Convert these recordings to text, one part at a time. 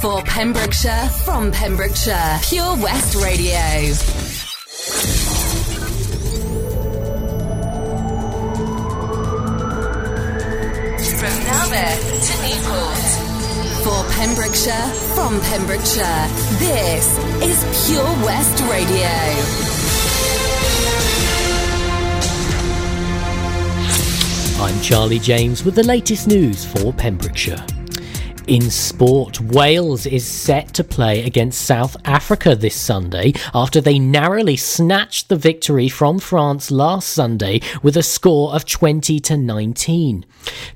For Pembrokeshire, from Pembrokeshire, Pure West Radio. From Narberth to Newport. For Pembrokeshire, from Pembrokeshire, this is Pure West Radio. I'm Charlie James with the latest news for Pembrokeshire. In sport, Wales is set to play against South Africa this Sunday after they narrowly snatched the victory from France last Sunday with a score of 20 to 19.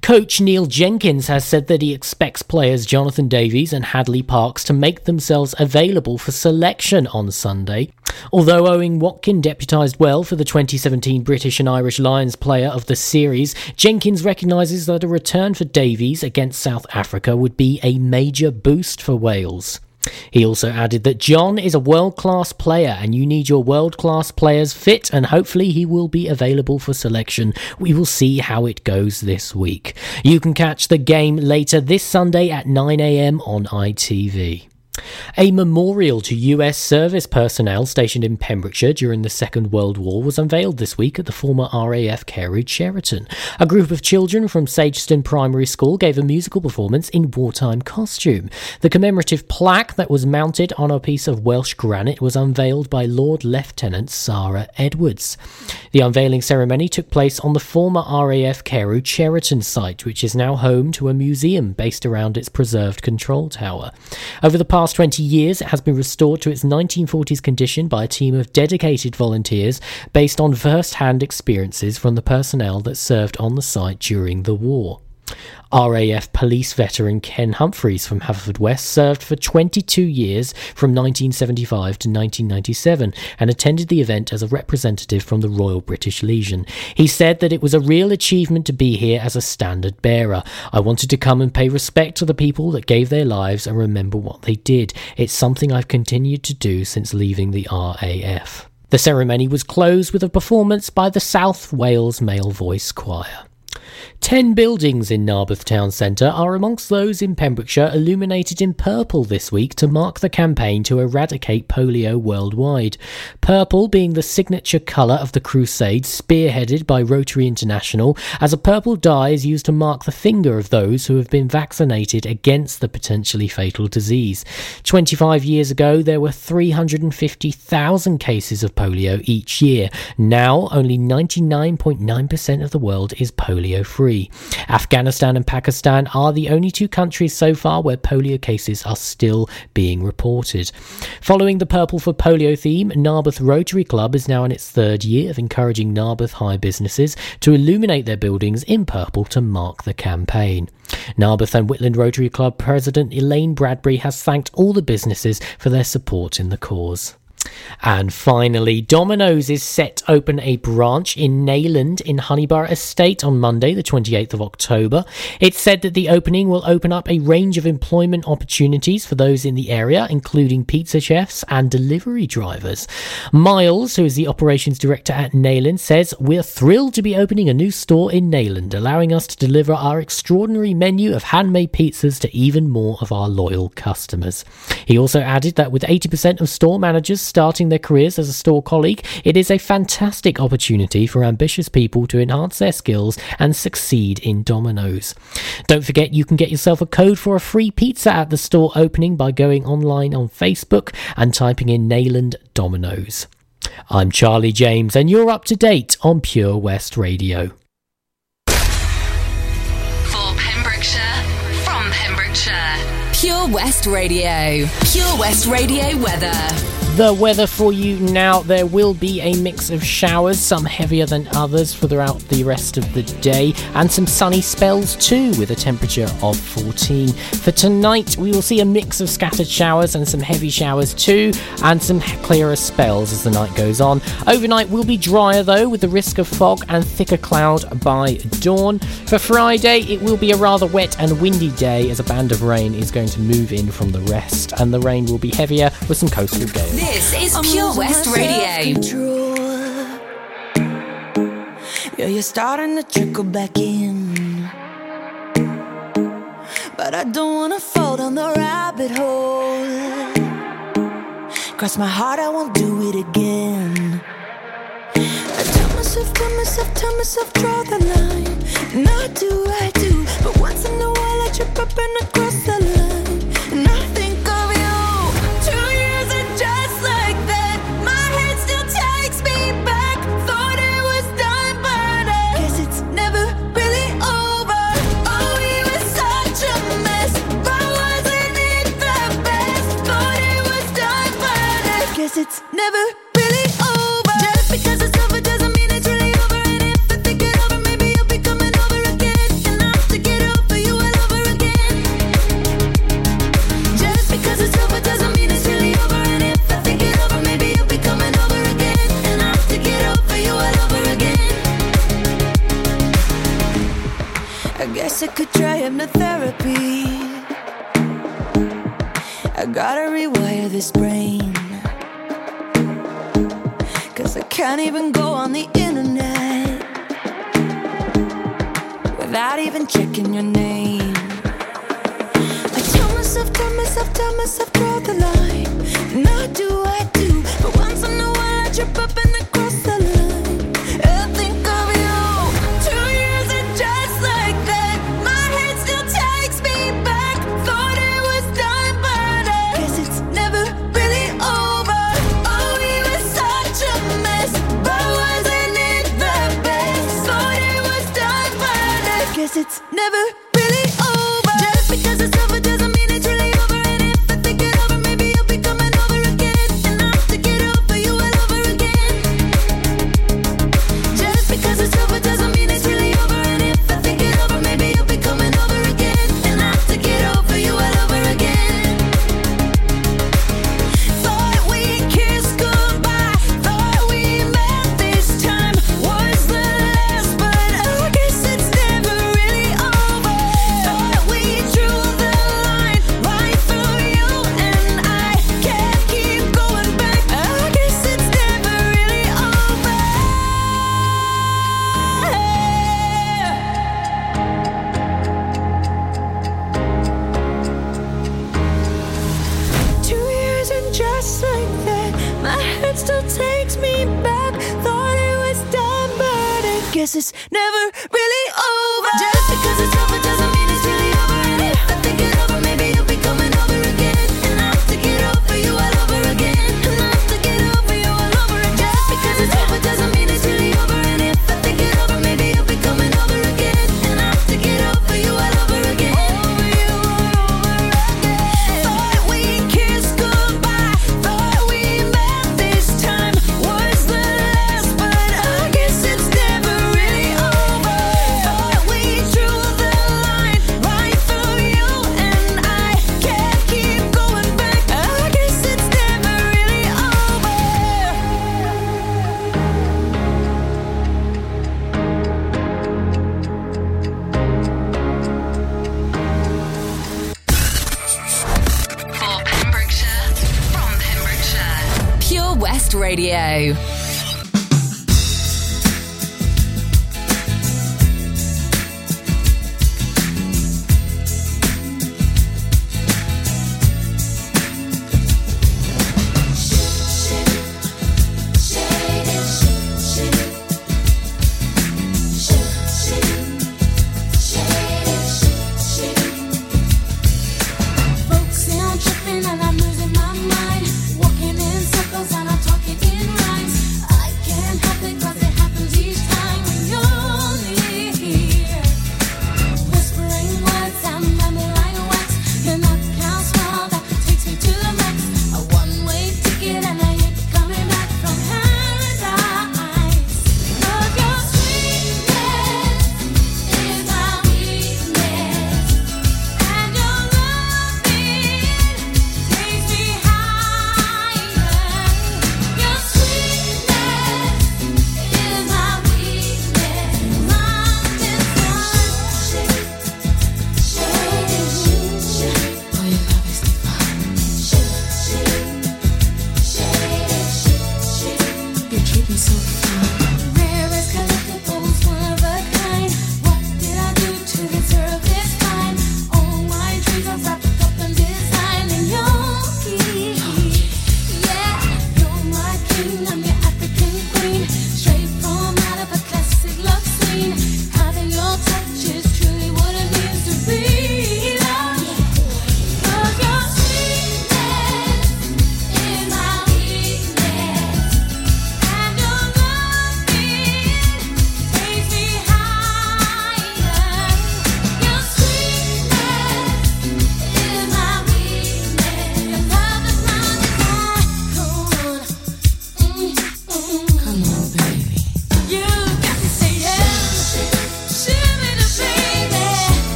Coach Neil Jenkins has said that he expects players Jonathan Davies and Hadleigh Parkes to make themselves available for selection on Sunday. Although Owen Watkin deputised well for the 2017 British and Irish Lions player of the series, Jenkins recognises that a return for Davies against South Africa would be a major boost for Wales. He also added that John is a world class player and you need your world class players fit, and hopefully he will be available for selection. We will see how it goes this week. You can catch the game later this Sunday at 9am on ITV. A memorial to US service personnel stationed in Pembrokeshire during the Second World War was unveiled this week at the former RAF Carew Cheriton. A group of children from Sageston Primary School gave a musical performance in wartime costume. The commemorative plaque that was mounted on a piece of Welsh granite was unveiled by Lord Lieutenant Sarah Edwards. The unveiling ceremony took place on the former RAF Carew Cheriton site, which is now home to a museum based around its preserved control tower. Over the past 20 years, it has been restored to its 1940s condition by a team of dedicated volunteers based on first hand experiences from the personnel that served on the site during the war. RAF police veteran Ken Humphreys from Haverfordwest served for 22 years from 1975 to 1997 and attended the event as a representative from the Royal British Legion. He said that it was a real achievement to be here as a standard bearer. I wanted to come and pay respect to the people that gave their lives and remember what they did. It's something I've continued to do since leaving the RAF. The ceremony was closed with a performance by the South Wales Male Voice Choir. Ten buildings in Narberth Town Centre are amongst those in Pembrokeshire illuminated in purple this week to mark the campaign to eradicate polio worldwide. Purple being the signature colour of the crusade spearheaded by Rotary International, as a purple dye is used to mark the finger of those who have been vaccinated against the potentially fatal disease. 25 years ago, there were 350,000 cases of polio each year. Now, only 99.9% of the world is polio free. Afghanistan and Pakistan are the only two countries so far where polio cases are still being reported. Following the Purple for Polio theme, Narberth Rotary Club is now in its third year of encouraging Narberth High businesses to illuminate their buildings in purple to mark the campaign. Narberth and Whitland Rotary Club President Elaine Bradbury has thanked all the businesses for their support in the cause. And finally, Domino's is set to open a branch in Neyland in Honeyborough Estate on Monday, the 28th of October. It's said that the opening will open up a range of employment opportunities for those in the area, including pizza chefs and delivery drivers. Miles, who is the operations director at Neyland, says, We're thrilled to be opening a new store in Neyland, allowing us to deliver our extraordinary menu of handmade pizzas to even more of our loyal customers. He also added that with 80% of store managers starting their careers as a store colleague, it is a fantastic opportunity for ambitious people to enhance their skills and succeed in Domino's. Don't forget you can get yourself a code for a free pizza at the store opening by going online on Facebook and typing in Neyland Domino's. I'm Charlie James, and you're up to date on Pure West Radio. For Pembrokeshire, from Pembrokeshire, Pure West Radio. Pure West Radio weather the weather for you now. There will be a mix of showers, some heavier than others, throughout the rest of the day, and some sunny spells too, with a temperature of 14. For tonight, we will see a mix of scattered showers and some heavy showers too, and some clearer spells as the night goes on. Overnight will be drier though, with the risk of fog and thicker cloud by dawn. For Friday, it will be a rather wet and windy day as a band of rain is going to move in from the rest, and the rain will be heavier with some coastal gales. This is I'm Pure West Radio. Control. Yeah, you're starting to trickle back in. But I don't wanna fall down the rabbit hole. Cross my heart, I won't do it again. I tell myself, tell myself, tell myself, draw the line. Not do, I do. But once in a while, I trip up and I cry. try hypnotherapy. I gotta rewire this brain. Cause I can't even go on the internet without even checking your name. I tell myself, tell myself, tell myself, tell myself. it's never Radio.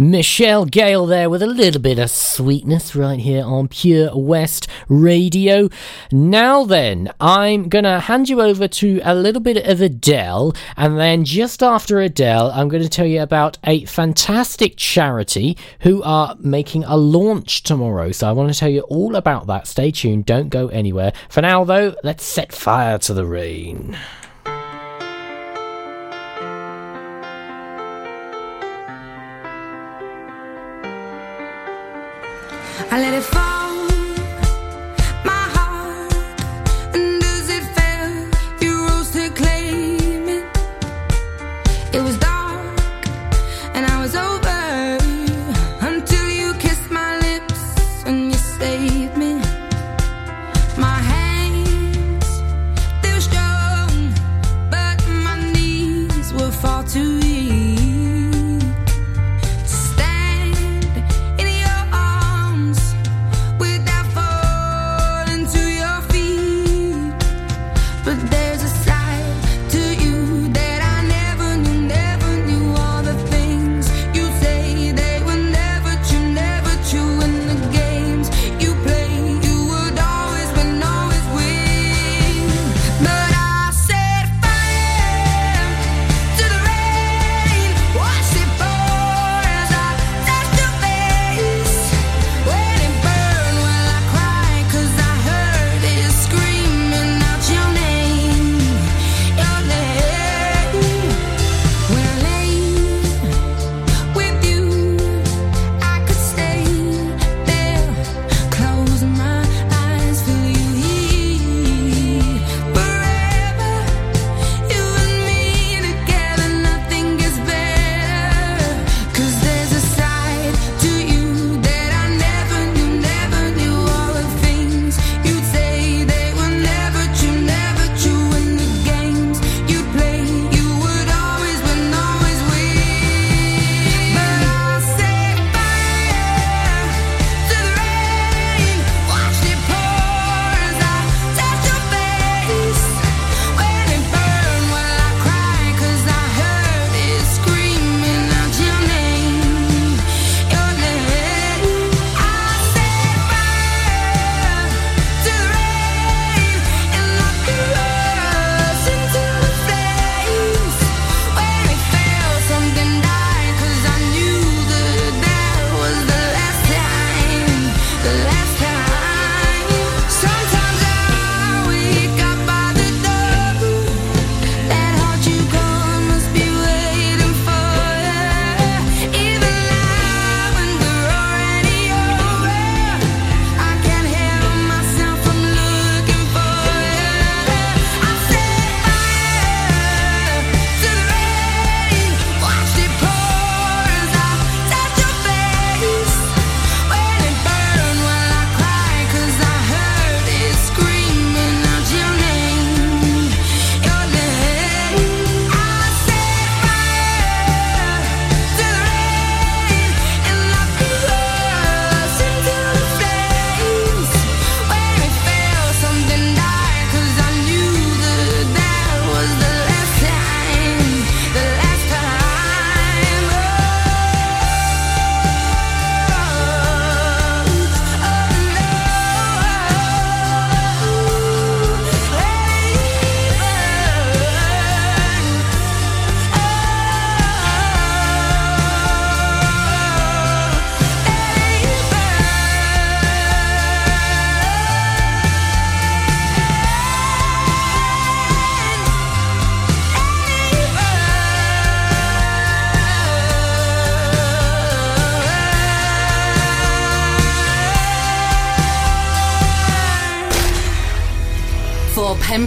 Michelle Gale there with a little bit of sweetness right here on Pure West Radio. Now then, I'm going to hand you over to a little bit of Adele, and then just after Adele, I'm going to tell you about a fantastic charity who are making a launch tomorrow. So I want to tell you all about that. Stay tuned, don't go anywhere. For now, though, let's set fire to the rain. I let it fall.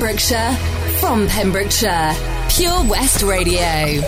Pembrokeshire, from Pembrokeshire, Pure West Radio.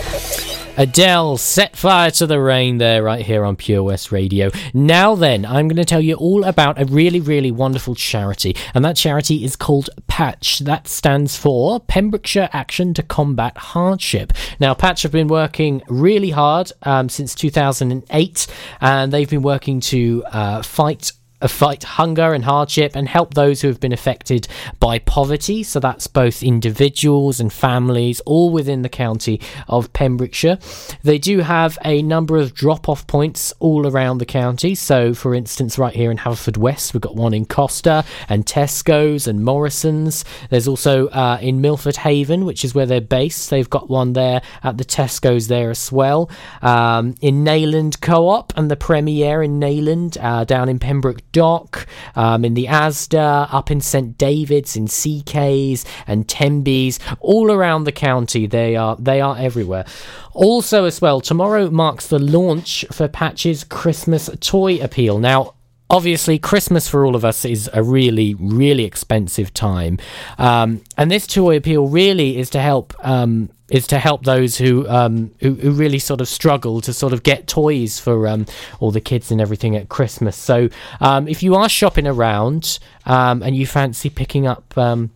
Adele set fire to the rain there, right here on Pure West Radio. Now, then, I'm going to tell you all about a really, really wonderful charity, and that charity is called Patch. That stands for Pembrokeshire Action to Combat Hardship. Now, Patch have been working really hard um, since 2008, and they've been working to uh, fight fight hunger and hardship and help those who have been affected by poverty. So that's both individuals and families, all within the county of Pembrokeshire. They do have a number of drop off points all around the county. So, for instance, right here in Haverfordwest, we've got one in Costa and Tesco's and Morrison's. There's also uh, in Milford Haven, which is where they're based. They've got one there at the Tesco's there as well. Um, in Neyland Co op and the Premier in Neyland, uh, down in Pembroke Dock, um, in the Asda, up in St David's, in CK's and Tenby's, all around the county. They are they are everywhere. Also, as well, tomorrow marks the launch for Patch's Christmas toy appeal. Now, obviously christmas for all of us is a really really expensive time um, and this toy appeal really is to help um, is to help those who, um, who, who really sort of struggle to sort of get toys for um, all the kids and everything at Christmas. So um, if you are shopping around um, and you fancy picking up um,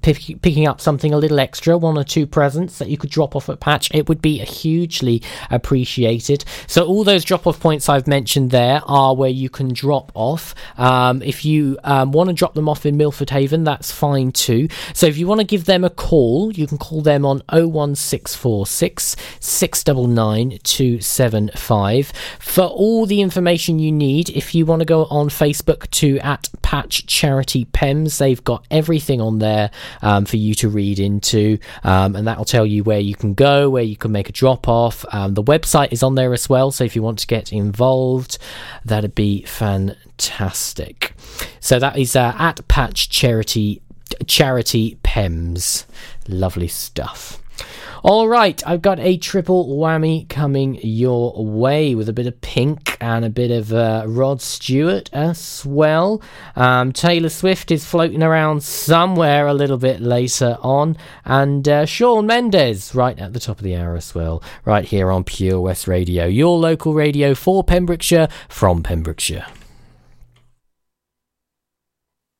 pick, picking up something a little extra, one or two presents that you could drop off at Patch, it would be hugely appreciated. So all those drop off points I've mentioned there are where you can drop off. Um, if you um, want to drop them off in Milford Haven, that's fine too. So if you want to give them a call, you can call them on 01646 699 275 for all the information you need. If you want to go on Facebook to at Patch Charity Pems, they've got everything on there um, for you to read into, um, and that will tell you where you can go, where you can make a drop off. Um, the website is on there as well, so if you want to get involved, that'd be fantastic. So that is uh, at Patch Charity Charity Pems. Lovely stuff. All right, I've got a triple whammy coming your way with a bit of Pink and a bit of uh, Rod Stewart as well. Um, Taylor Swift is floating around somewhere a little bit later on, and uh, Shawn Mendes right at the top of the hour as well, right here on Pure West Radio, your local radio for Pembrokeshire from Pembrokeshire.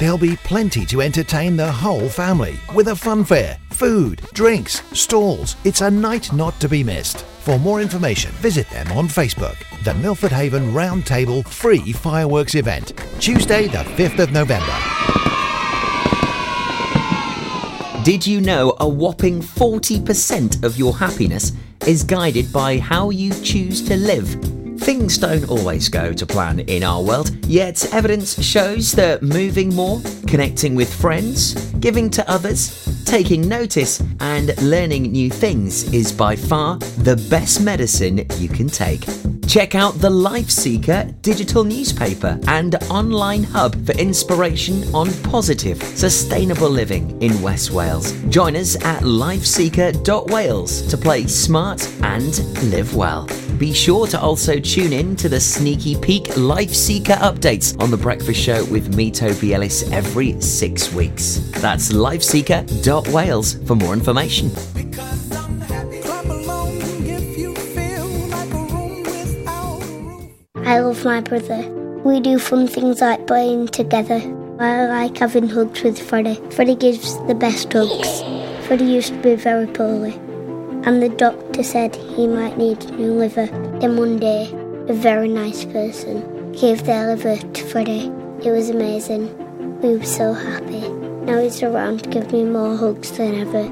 There'll be plenty to entertain the whole family with a fun fair, food, drinks, stalls. It's a night not to be missed. For more information, visit them on Facebook. The Milford Haven Roundtable Free Fireworks Event, Tuesday, the 5th of November. Did you know a whopping 40% of your happiness is guided by how you choose to live? Things don't always go to plan in our world, yet evidence shows that moving more, connecting with friends, giving to others, taking notice, and learning new things is by far the best medicine you can take. Check out the Life Seeker digital newspaper and online hub for inspiration on positive, sustainable living in West Wales. Join us at lifeseeker.wales to play smart and live well. Be sure to also tune in to the Sneaky Peek Life Seeker updates on The Breakfast Show with me, Toby Ellis, every six weeks. That's lifeseeker.wales for more information. I love my brother. We do fun things like playing together. I like having hugs with Freddie. Freddie gives the best hugs. Freddie used to be very poorly, and the doctor said he might need a new liver. Then one day, a very nice person gave their liver to Freddie. It was amazing. We were so happy. Now he's around to give me more hugs than ever.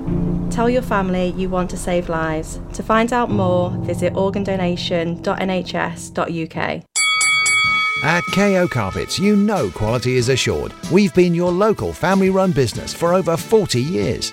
Tell your family you want to save lives. To find out more, visit organdonation.nhs.uk. At KO Carpets, you know quality is assured. We've been your local family run business for over 40 years.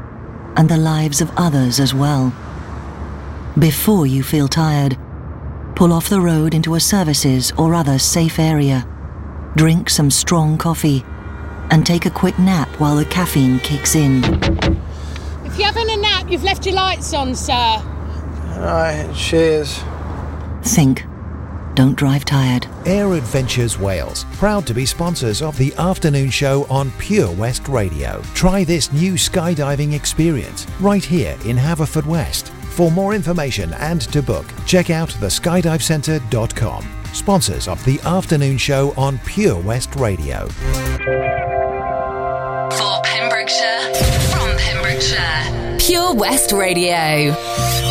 and the lives of others as well. Before you feel tired, pull off the road into a services or other safe area, drink some strong coffee, and take a quick nap while the caffeine kicks in. If you're having a nap, you've left your lights on, sir. Alright, cheers. Think. Don't drive tired. Air Adventures Wales, proud to be sponsors of the afternoon show on Pure West Radio. Try this new skydiving experience right here in Haverfordwest. For more information and to book, check out theskydivecentre.com. Sponsors of the afternoon show on Pure West Radio. For Pembrokeshire, from Pembrokeshire, Pure West Radio.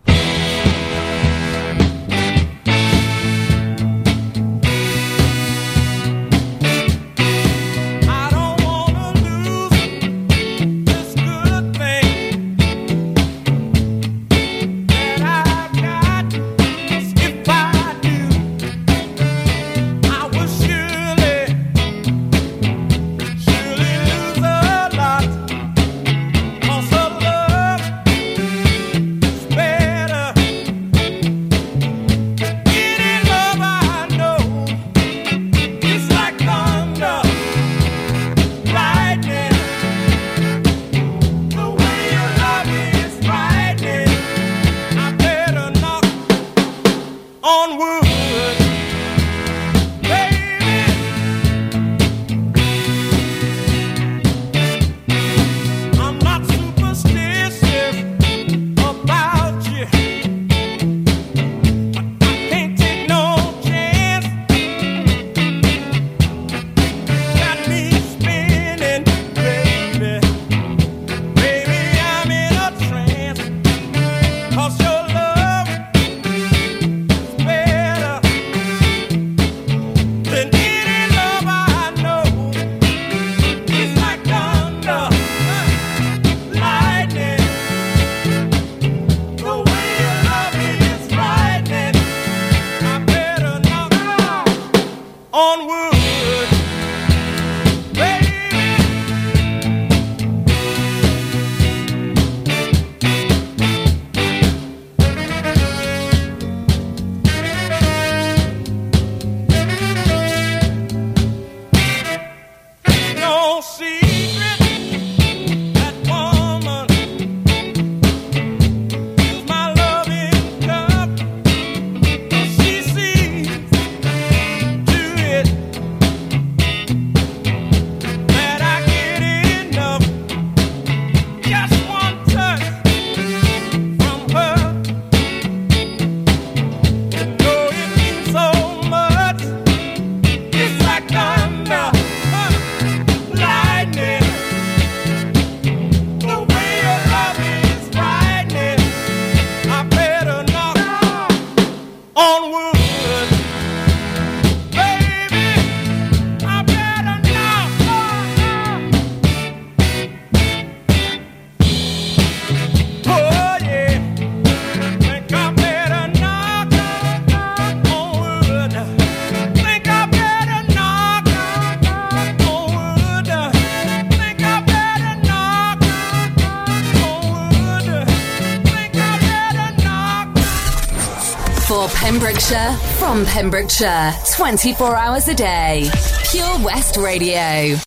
Pembrokeshire, from Pembrokeshire, 24 hours a day. Pure West Radio.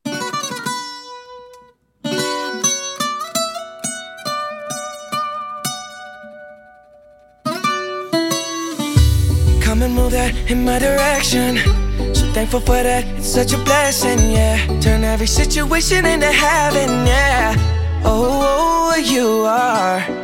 Come and move that in my direction. So thankful for that, it's such a blessing, yeah. Turn every situation into heaven, yeah. Oh, oh, oh you are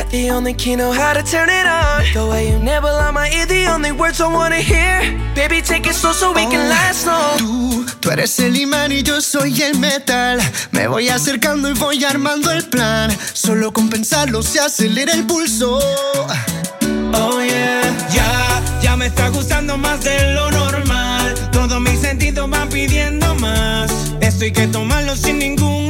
Got the only key, know how to turn it on. The way you nibble on my ear, the only words I wanna hear. Baby, take it slow so we can last long. Tú, tú eres el imán y yo soy el metal. Me voy acercando y voy armando el plan. Solo con pensarlo se acelera el pulso. Oh yeah, ya, ya me está gustando más de lo normal. Todos mis sentidos van pidiendo más. Esto hay que tomarlo sin ningún.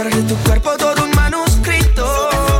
hacer tu cuerpo todo un manuscrito.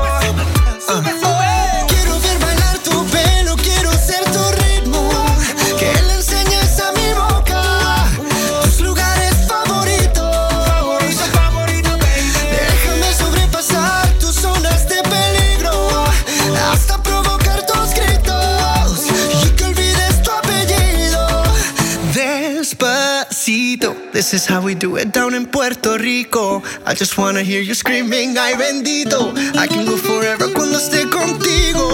This is how we do it down in Puerto Rico. I just wanna hear you screaming, ay bendito. I can go forever cuando esté contigo.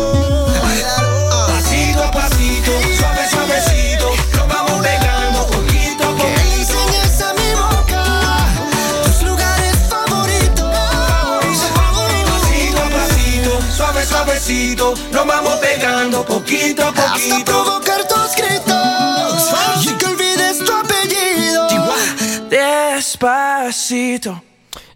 Pasito a pasito, suave, suavecito, nos vamos pegando poquito a Que poquito. enseñes a mi boca tus lugares favoritos. Pasito a pasito, suave, suavecito, nos vamos pegando poquito a Hasta poquito. provocar tus gritos Despacito.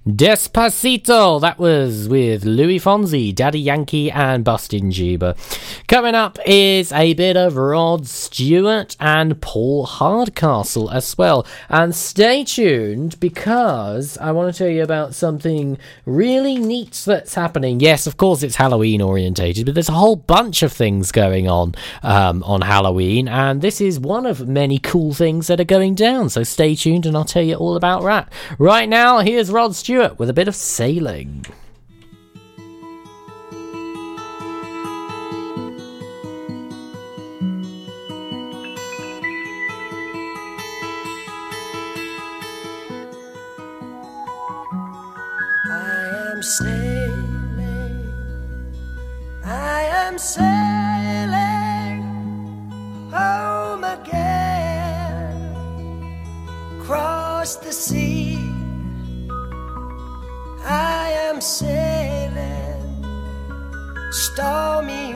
Despacito. That was with Louis Fonsi, Daddy Yankee, and Justin Bieber. Coming up is a bit of Rod Stewart and Paul Hardcastle as well. And stay tuned because I want to tell you about something really neat that's happening. Yes, of course, it's Halloween orientated, but there's a whole bunch of things going on um, on Halloween, and this is one of many cool things that are going down. So stay tuned, and I'll tell you all about that. Right now, here's Rod Stewart with a bit of sailing. Sailing. I am sailing home again. Cross the sea. I am sailing stormy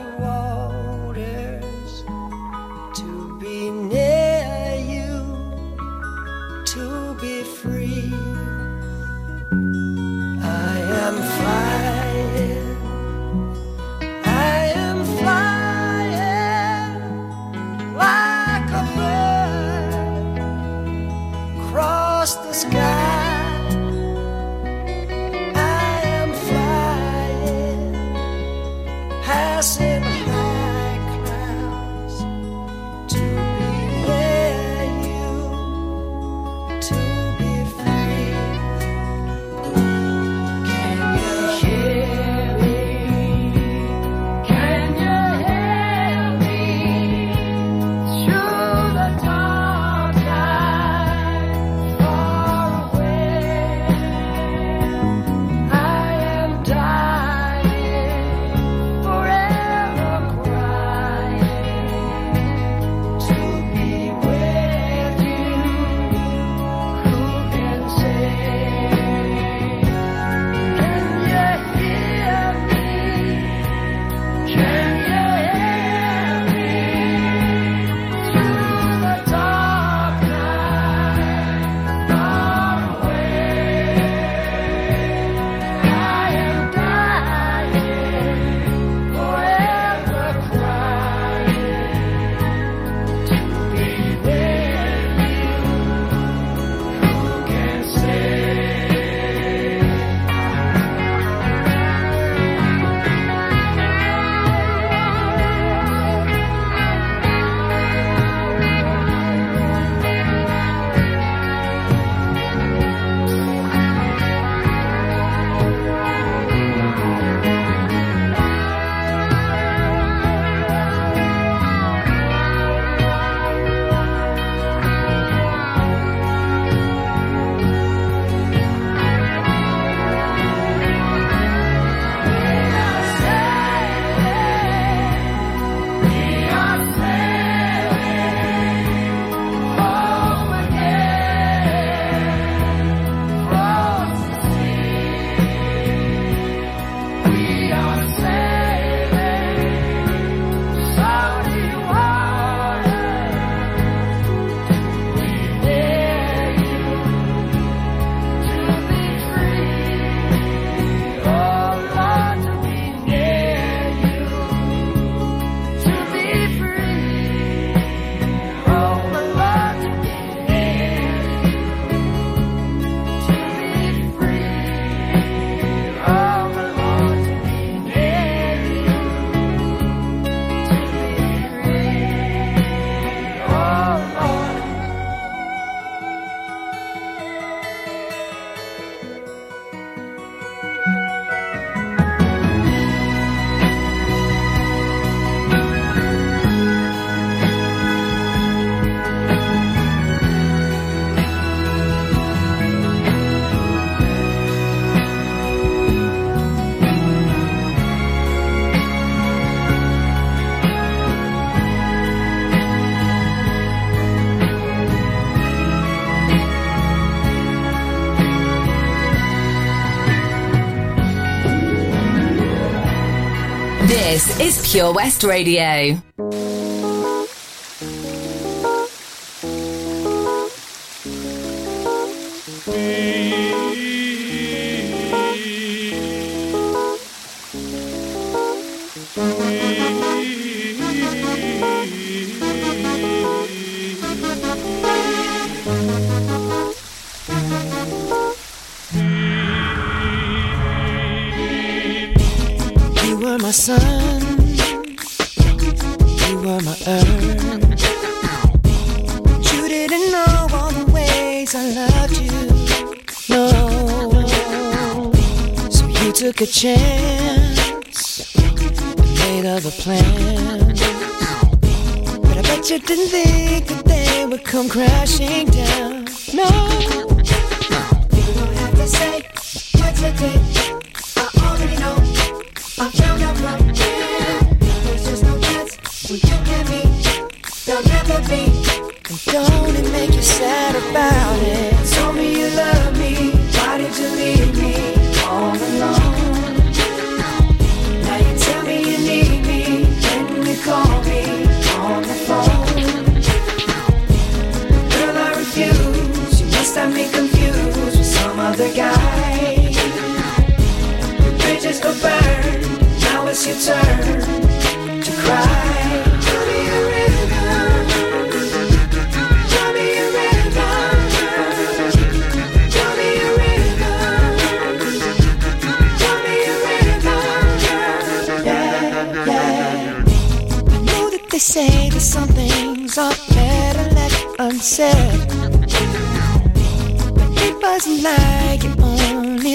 Pure West Radio.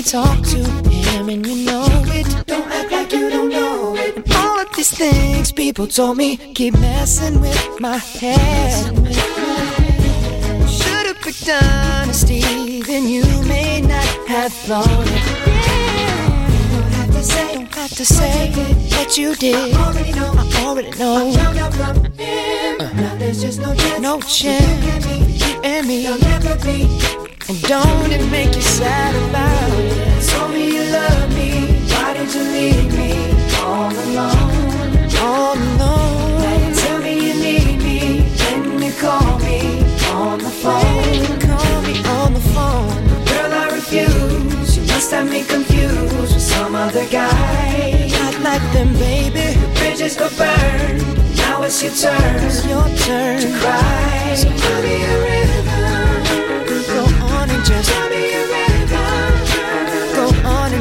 Talk to him and you know it. Don't act like you don't know it. And all of these things people told me keep messing with my head. Should've picked honesty, then you may not have thought it. Don't have to say, don't have to say what you did. I already know. I already know. Uh-huh. Now there's just no chance. No chance. You and me. There'll never be. And don't it make you sad about it? Told me you love me. Why did you leave me all alone? All alone. Now you tell me you need me. When you call me on the phone. Call me on the phone. Girl, I refuse. You must have me confused with some other guy. Not like them, baby. The bridges go burn. Now it's your turn. It's your turn to cry. So tell me a river.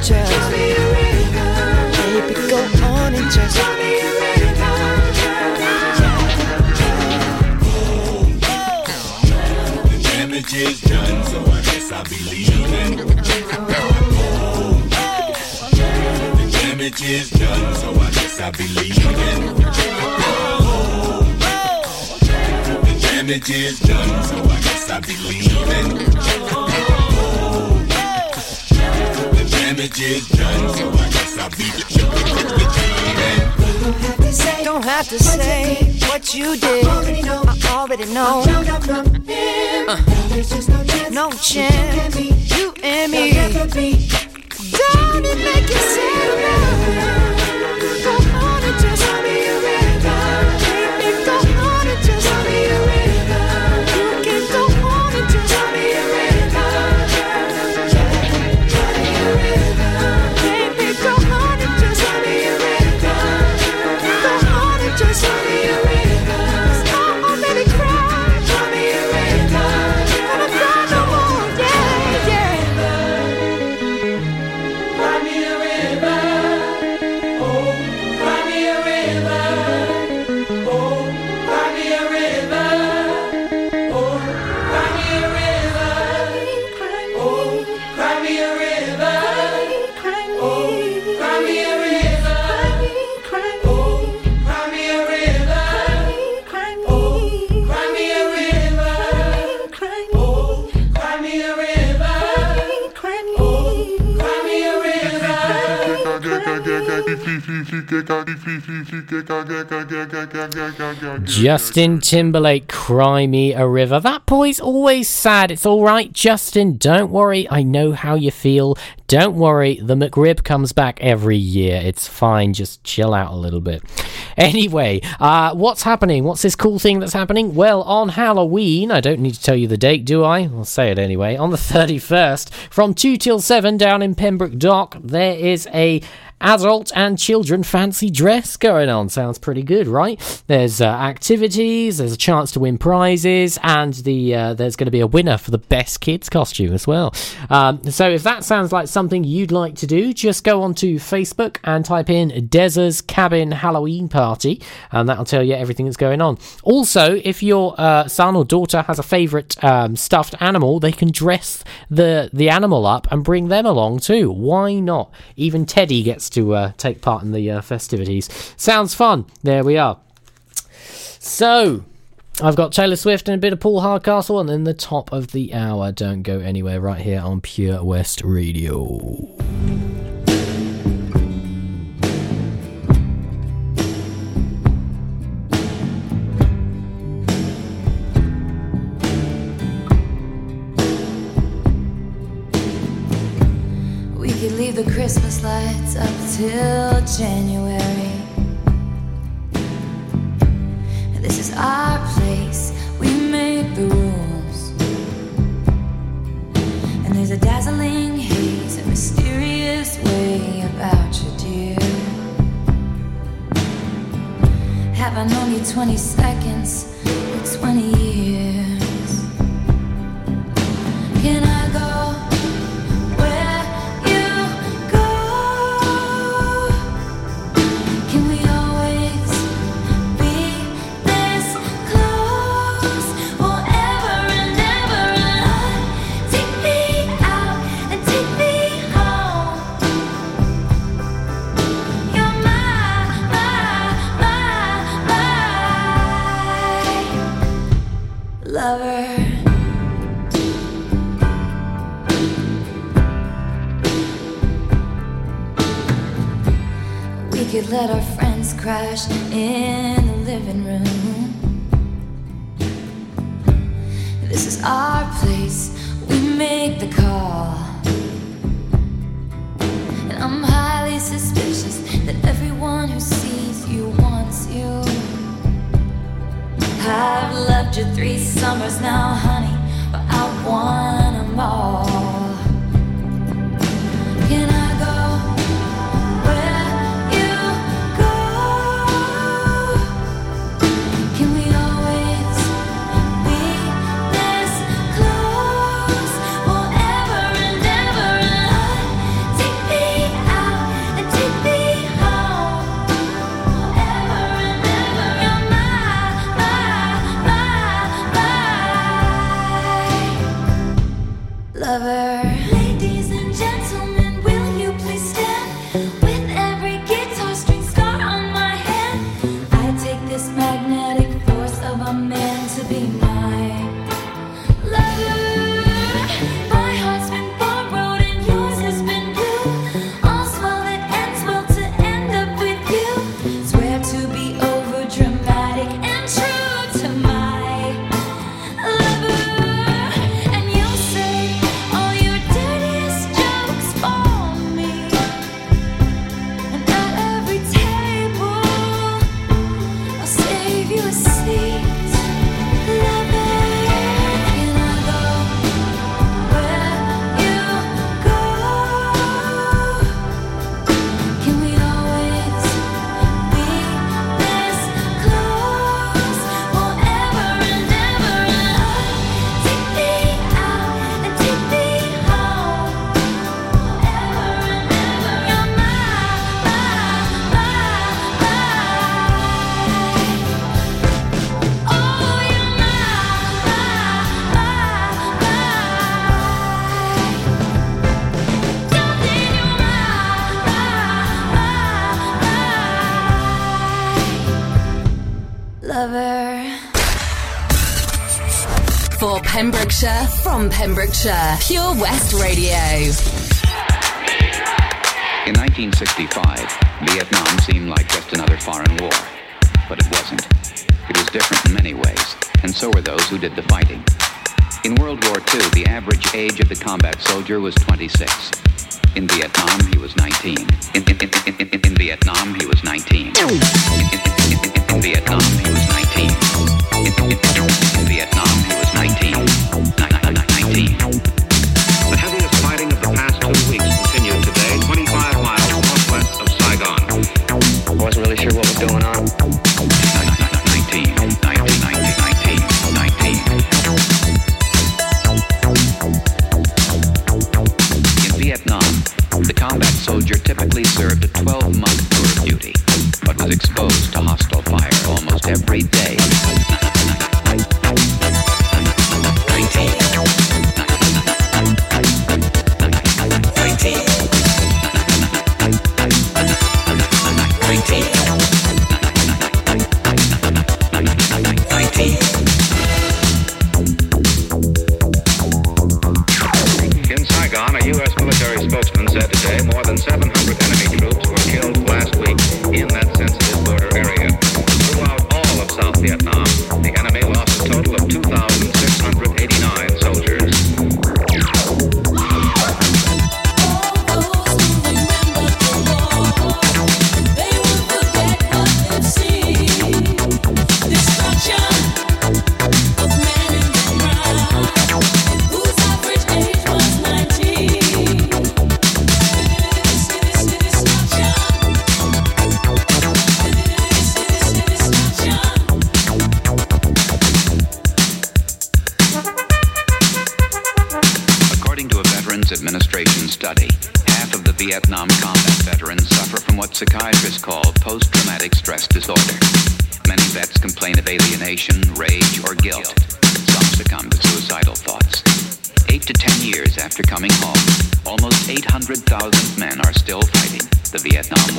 Just. Baby, go on and just damage is done, so I guess I'll be leaving. The damage is done, so I guess I'll be leaving. The damage is done, so I guess I'll be leaving. The damage is done, so I guess I'll be leaving. Don't have to say what you did. I already know. I already know. Uh, no chance. You and me. Don't it make you sad? Justin Timberlake, Cry Me a River. That boy's always sad. It's all right, Justin. Don't worry. I know how you feel. Don't worry. The McRib comes back every year. It's fine. Just chill out a little bit. Anyway, uh, what's happening? What's this cool thing that's happening? Well, on Halloween, I don't need to tell you the date, do I? I'll say it anyway. On the 31st, from 2 till 7 down in Pembroke Dock, there is a adult and children fancy dress going on. Sounds pretty good, right? There's uh, activities, there's a chance to win prizes, and the uh, there's going to be a winner for the best kids costume as well. Um, so if that sounds like something you'd like to do, just go onto Facebook and type in Deza's Cabin Halloween Party, and that'll tell you everything that's going on. Also, if your uh, son or daughter has a favourite um, stuffed animal, they can dress the the animal up and bring them along too. Why not? Even Teddy gets to uh, take part in the uh, festivities. Sounds fun. There we are. So, I've got Taylor Swift and a bit of Paul Hardcastle, and then the top of the hour. Don't go anywhere right here on Pure West Radio. Till January. This is our place, we make the rules. And there's a dazzling haze, a mysterious way about you, dear. Have I known you 20 seconds or 20 years? In the living room. Pembrokeshire, from Pembrokeshire, Pure West Radio. In 1965, Vietnam seemed like just another foreign war, but it wasn't. It was different in many ways, and so were those who did the fighting. In World War II, the average age of the combat soldier was 26. In Vietnam, he was 19. In, in, in, in, in, Vietnam, he was 19. In, in, in, in, Vietnam, he was 19. In, Vietnam, he was 19. Ni- ni- 19. 300,000 men are still fighting the Vietnam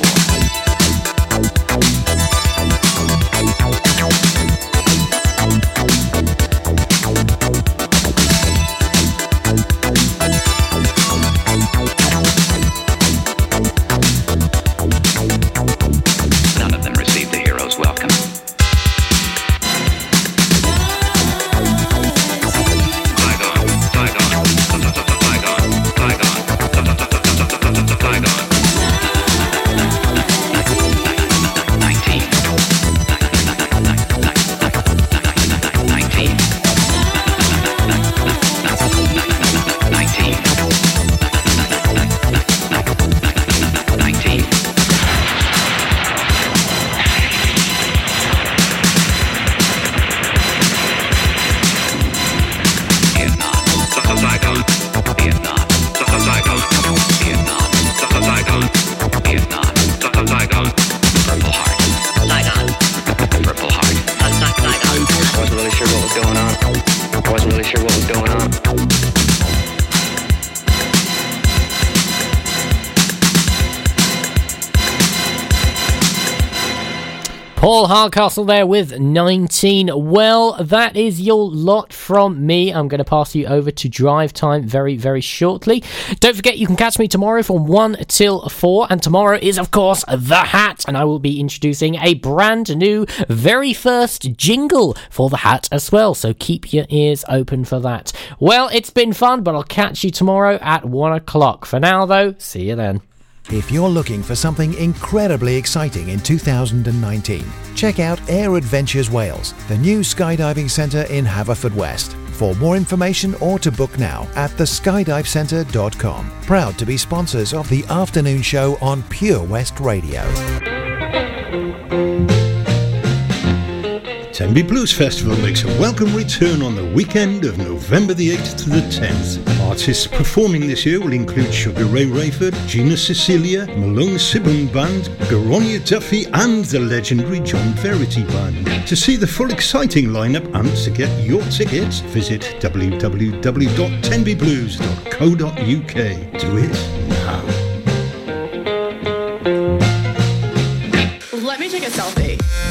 War. Hardcastle there with 19. Well, that is your lot from me. I'm going to pass you over to drive time very, very shortly. Don't forget, you can catch me tomorrow from 1 till 4. And tomorrow is, of course, The Hat. And I will be introducing a brand new, very first jingle for The Hat as well. So keep your ears open for that. Well, it's been fun, but I'll catch you tomorrow at 1 o'clock. For now, though, see you then. If you're looking for something incredibly exciting in 2019, check out Air Adventures Wales, the new skydiving centre in Haverfordwest. For more information or to book now at theskydivecentre.com. Proud to be sponsors of the afternoon show on Pure West Radio. Tenby Blues Festival makes a welcome return on the weekend of November the 8th to the 10th. Artists performing this year will include Sugaray Rayford, Gina Sicilia, Malone Sibun Band, Garonia Duffy, and the legendary John Verity Band. To see the full exciting lineup and to get your tickets, visit www.tenbyblues.co.uk. Do it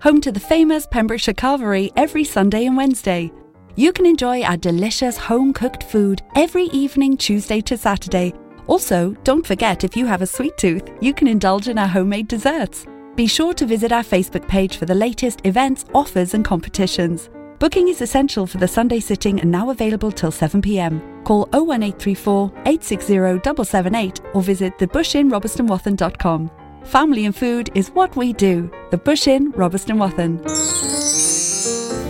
home to the famous Pembrokeshire Carvery every Sunday and Wednesday. You can enjoy our delicious home cooked food every evening, Tuesday to Saturday. Also, don't forget if you have a sweet tooth, you can indulge in our homemade desserts. Be sure to visit our Facebook page for the latest events, offers, and competitions. Booking is essential for the Sunday sitting and now available till 7pm. Call 01834 860 778 or visit thebushinrobertsonwathen.com. Family and food is what we do. The Bush Inn, Robeston Wathen.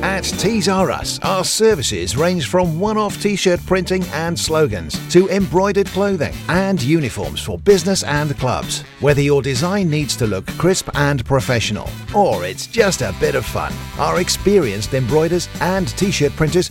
At Tees R Us, our services range from one off t shirt printing and slogans to embroidered clothing and uniforms for business and clubs. Whether your design needs to look crisp and professional or it's just a bit of fun, our experienced embroiders and t shirt printers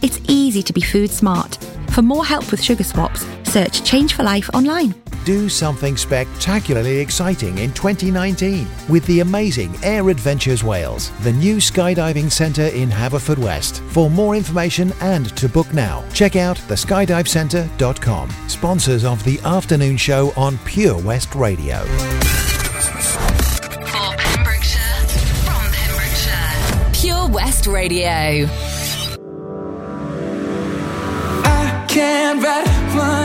It's easy to be food smart. For more help with sugar swaps, search Change for Life online. Do something spectacularly exciting in 2019 with the amazing Air Adventures Wales, the new skydiving centre in Haverfordwest. For more information and to book now, check out theskydivecentre.com. Sponsors of the afternoon show on Pure West Radio. For Pembrokeshire, from Pembrokeshire, Pure West Radio. can't write one